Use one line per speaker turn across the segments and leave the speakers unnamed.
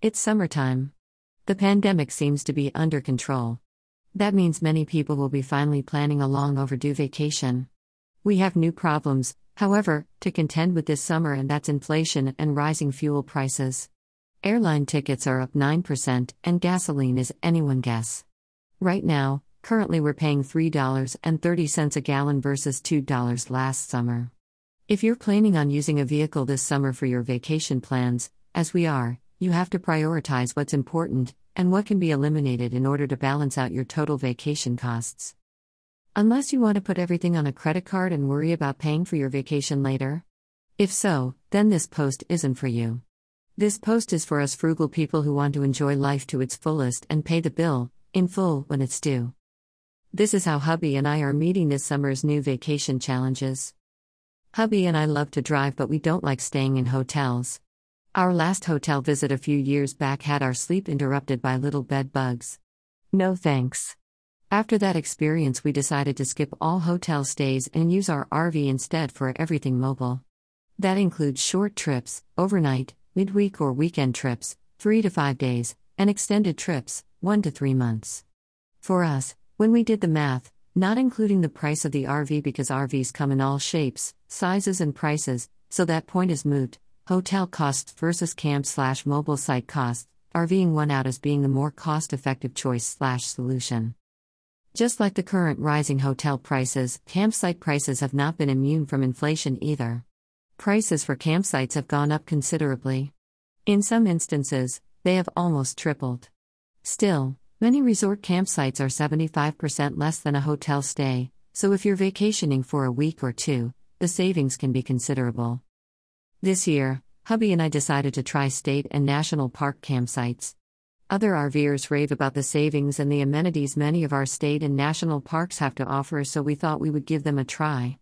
It's summertime. The pandemic seems to be under control. That means many people will be finally planning a long overdue vacation. We have new problems, however, to contend with this summer, and that's inflation and rising fuel prices. Airline tickets are up 9%, and gasoline is anyone guess. Right now, currently we're paying $3.30 a gallon versus $2 last summer. If you're planning on using a vehicle this summer for your vacation plans, as we are, you have to prioritize what's important and what can be eliminated in order to balance out your total vacation costs. Unless you want to put everything on a credit card and worry about paying for your vacation later. If so, then this post isn't for you. This post is for us frugal people who want to enjoy life to its fullest and pay the bill, in full, when it's due. This is how hubby and I are meeting this summer's new vacation challenges. Hubby and I love to drive, but we don't like staying in hotels. Our last hotel visit a few years back had our sleep interrupted by little bed bugs. No thanks. After that experience, we decided to skip all hotel stays and use our RV instead for everything mobile. That includes short trips, overnight, midweek or weekend trips, 3 to 5 days, and extended trips, 1 to 3 months. For us, when we did the math, not including the price of the RV because RVs come in all shapes, sizes, and prices, so that point is moot. Hotel costs versus camp slash mobile site costs, RVing won out as being the more cost effective choice slash solution. Just like the current rising hotel prices, campsite prices have not been immune from inflation either. Prices for campsites have gone up considerably. In some instances, they have almost tripled. Still, many resort campsites are 75% less than a hotel stay, so if you're vacationing for a week or two, the savings can be considerable. This year, hubby and I decided to try state and national park campsites. Other RVers rave about the savings and the amenities many of our state and national parks have to offer, so we thought we would give them a try.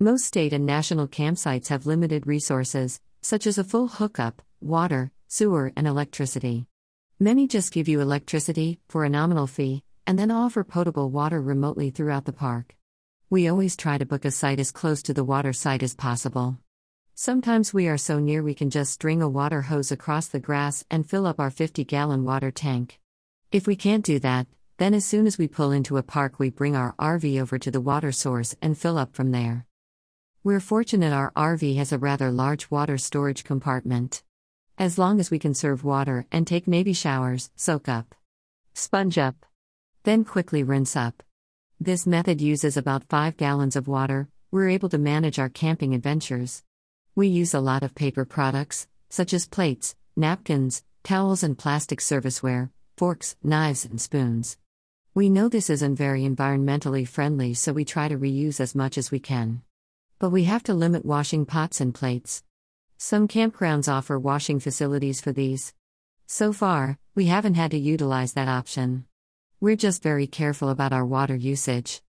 Most state and national campsites have limited resources, such as a full hookup, water, sewer, and electricity. Many just give you electricity, for a nominal fee, and then offer potable water remotely throughout the park. We always try to book a site as close to the water site as possible. Sometimes we are so near we can just string a water hose across the grass and fill up our 50 gallon water tank. If we can't do that, then as soon as we pull into a park, we bring our RV over to the water source and fill up from there. We're fortunate our RV has a rather large water storage compartment. As long as we can serve water and take maybe showers, soak up, sponge up, then quickly rinse up. This method uses about 5 gallons of water, we're able to manage our camping adventures. We use a lot of paper products, such as plates, napkins, towels, and plastic serviceware, forks, knives, and spoons. We know this isn't very environmentally friendly, so we try to reuse as much as we can. But we have to limit washing pots and plates. Some campgrounds offer washing facilities for these. So far, we haven't had to utilize that option. We're just very careful about our water usage.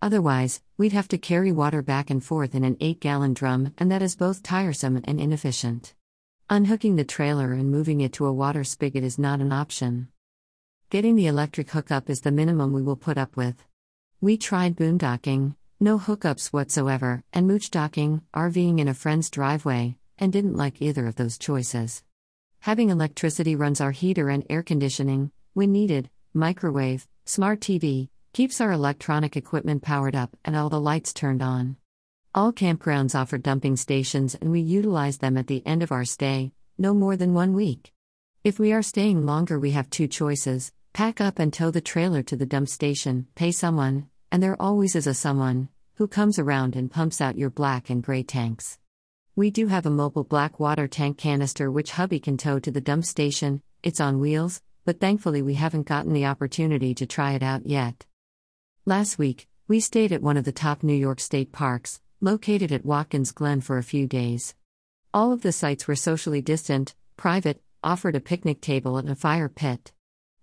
Otherwise, we'd have to carry water back and forth in an 8 gallon drum, and that is both tiresome and inefficient. Unhooking the trailer and moving it to a water spigot is not an option. Getting the electric hookup is the minimum we will put up with. We tried boondocking, no hookups whatsoever, and mooch docking, RVing in a friend's driveway, and didn't like either of those choices. Having electricity runs our heater and air conditioning, when needed, microwave, smart TV, keeps our electronic equipment powered up and all the lights turned on. All campgrounds offer dumping stations and we utilize them at the end of our stay, no more than one week. If we are staying longer, we have two choices pack up and tow the trailer to the dump station, pay someone, and there always is a someone who comes around and pumps out your black and gray tanks. We do have a mobile black water tank canister which hubby can tow to the dump station, it's on wheels, but thankfully we haven't gotten the opportunity to try it out yet. Last week, we stayed at one of the top New York state parks, located at Watkins Glen for a few days. All of the sites were socially distant, private, offered a picnic table and a fire pit.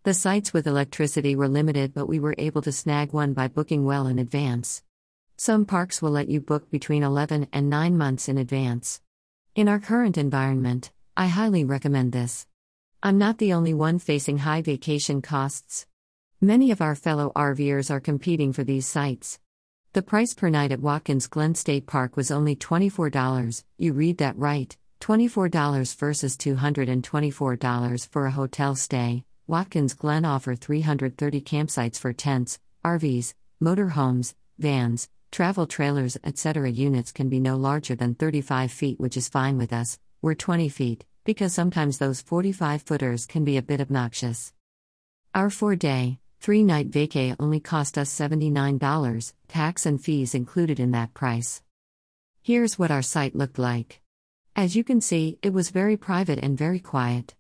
The sites with electricity were limited, but we were able to snag one by booking well in advance. Some parks will let you book between 11 and 9 months in advance. In our current environment, I highly recommend this. I'm not the only one facing high vacation costs. Many of our fellow RVers are competing for these sites. The price per night at Watkins Glen State Park was only $24. You read that right, $24 versus $224 for a hotel stay. Watkins Glen offer 330 campsites for tents, RVs, motorhomes, vans, travel trailers, etc. Units can be no larger than 35 feet, which is fine with us. We're 20 feet, because sometimes those 45 footers can be a bit obnoxious. Our four day, three night vacay only cost us $79, tax and fees included in that price. Here's what our site looked like. As you can see, it was very private and very quiet.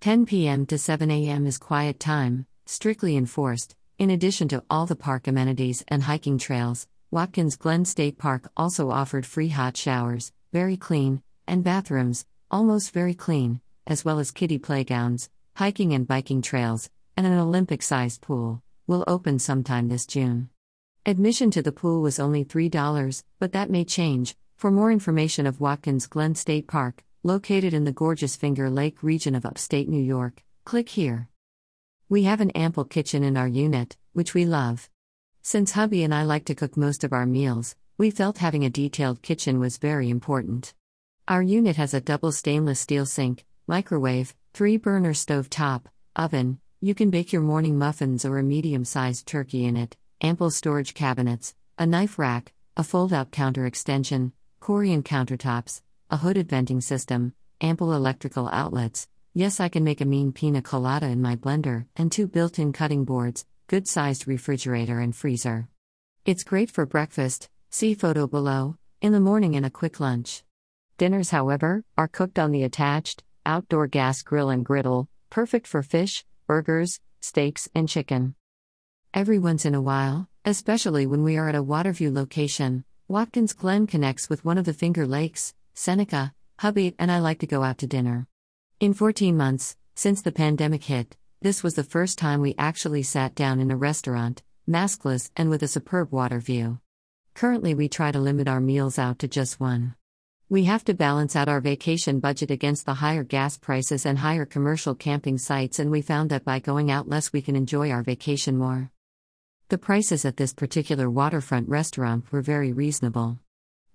10 p.m. to 7 a.m. is quiet time, strictly enforced, in addition to all the park amenities and hiking trails. Watkins Glen State Park also offered free hot showers, very clean, and bathrooms, almost very clean, as well as kiddie playgrounds, hiking and biking trails, and an Olympic sized pool. Will open sometime this June. Admission to the pool was only $3, but that may change. For more information of Watkins Glen State Park, located in the gorgeous Finger Lake region of upstate New York, click here. We have an ample kitchen in our unit, which we love. Since hubby and I like to cook most of our meals, we felt having a detailed kitchen was very important. Our unit has a double stainless steel sink, microwave, three burner stove top, oven, you can bake your morning muffins or a medium sized turkey in it, ample storage cabinets, a knife rack, a fold out counter extension, Corian countertops, a hooded venting system, ample electrical outlets. Yes, I can make a mean pina colada in my blender, and two built in cutting boards, good sized refrigerator and freezer. It's great for breakfast, see photo below, in the morning and a quick lunch. Dinners, however, are cooked on the attached, outdoor gas grill and griddle, perfect for fish, burgers, steaks, and chicken. Every once in a while, especially when we are at a waterview location, Watkins Glen connects with one of the Finger Lakes, Seneca, hubby, and I like to go out to dinner. In 14 months, since the pandemic hit, this was the first time we actually sat down in a restaurant, maskless and with a superb water view. Currently, we try to limit our meals out to just one. We have to balance out our vacation budget against the higher gas prices and higher commercial camping sites, and we found that by going out less, we can enjoy our vacation more. The prices at this particular waterfront restaurant were very reasonable.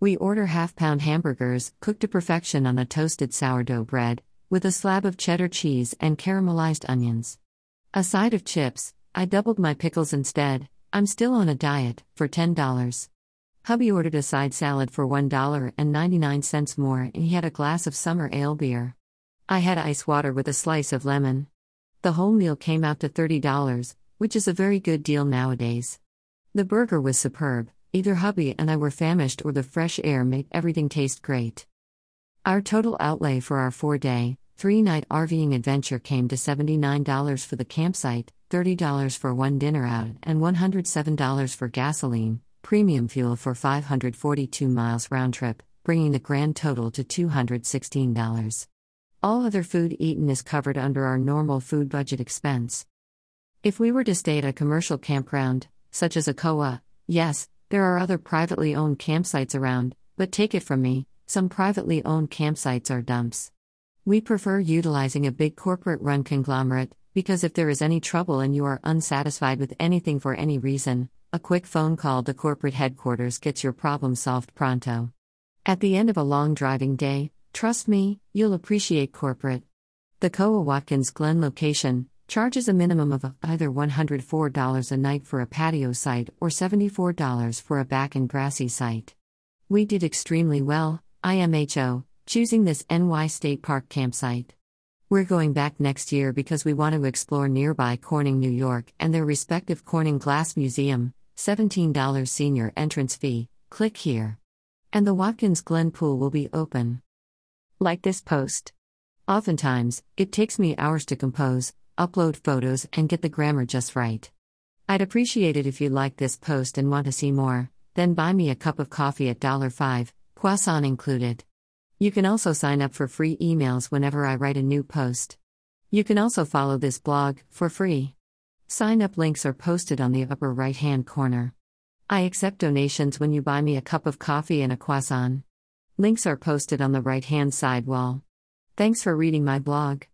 We order half pound hamburgers, cooked to perfection on a toasted sourdough bread, with a slab of cheddar cheese and caramelized onions. A side of chips, I doubled my pickles instead, I'm still on a diet, for $10. Hubby ordered a side salad for $1.99 more and he had a glass of summer ale beer. I had ice water with a slice of lemon. The whole meal came out to $30, which is a very good deal nowadays. The burger was superb, Either hubby and I were famished or the fresh air made everything taste great. Our total outlay for our four day, three night RVing adventure came to $79 for the campsite, $30 for one dinner out, and $107 for gasoline, premium fuel for 542 miles round trip, bringing the grand total to $216. All other food eaten is covered under our normal food budget expense. If we were to stay at a commercial campground, such as a COA, yes, there are other privately owned campsites around, but take it from me, some privately owned campsites are dumps. We prefer utilizing a big corporate run conglomerate, because if there is any trouble and you are unsatisfied with anything for any reason, a quick phone call to corporate headquarters gets your problem solved pronto. At the end of a long driving day, trust me, you'll appreciate corporate. The COA Watkins Glen location, charges a minimum of either $104 a night for a patio site or $74 for a back and grassy site. We did extremely well, IMHO, choosing this NY State Park campsite. We're going back next year because we want to explore nearby Corning, New York, and their respective Corning Glass Museum, $17 senior entrance fee. Click here. And the Watkins Glen pool will be open. Like this post. Oftentimes, it takes me hours to compose, upload photos, and get the grammar just right. I'd appreciate it if you like this post and want to see more, then buy me a cup of coffee at $5, croissant included. You can also sign up for free emails whenever I write a new post. You can also follow this blog for free. Sign up links are posted on the upper right hand corner. I accept donations when you buy me a cup of coffee and a croissant. Links are posted on the right hand side wall. Thanks for reading my blog.